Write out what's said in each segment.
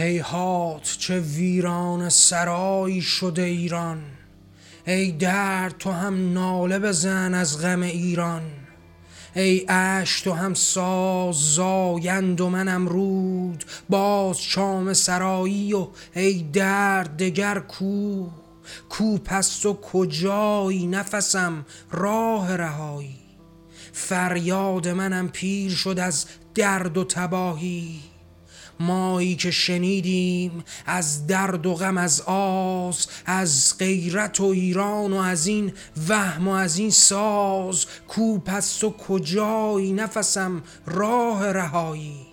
هیهات چه ویران سرایی شده ایران. ای درد تو هم ناله بزن از غم ایران. ای اش تو هم ساز زایند و منم رود. باز چام سرایی و ای درد دگر کو. کو پست و کجایی نفسم راه رهایی. فریاد منم پیر شد از درد و تباهی. مایی که شنیدیم از درد و غم از آز از غیرت و ایران و از این وهم و از این ساز کو پس و کجایی؟ نفسم راه رهایی.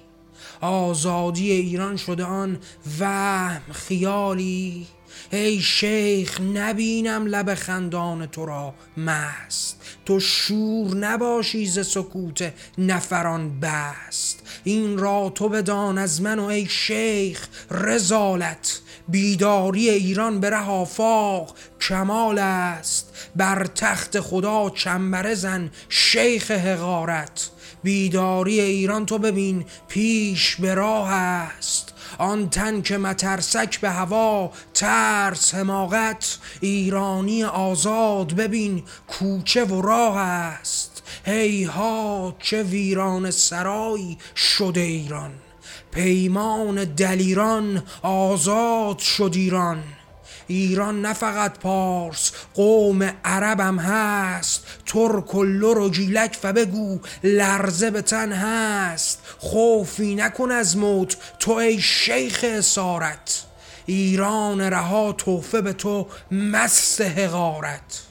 آزادی ایران شده آن وهم خیالی. ای شیخ نبینم لب خندان تو را مست. تو شور نباشی ز سکوت نفران بست. این را تو بدان از من و ای شیخ رزالت. بیداری ایران به ره آفاق کمال است. بر تخت خدا چنبره زن شیخ حقارت. بیداری ایران تو ببین پیش به راه است. آن تن که مترسک به هوا ترس حماقت. ایرانی آزاد ببین کوچه و راه است. هیهات چه ویران سرایی شده ایران. پیمان دلیران آزاد شد ایران. ایران نه فقط پارس قوم عربم هست. ترک و لر و گیلک و لرزه به تن هست. خوفی نکن از موت تو ای شیخ اسارت. ایران رها توفه به تو مست حقارت.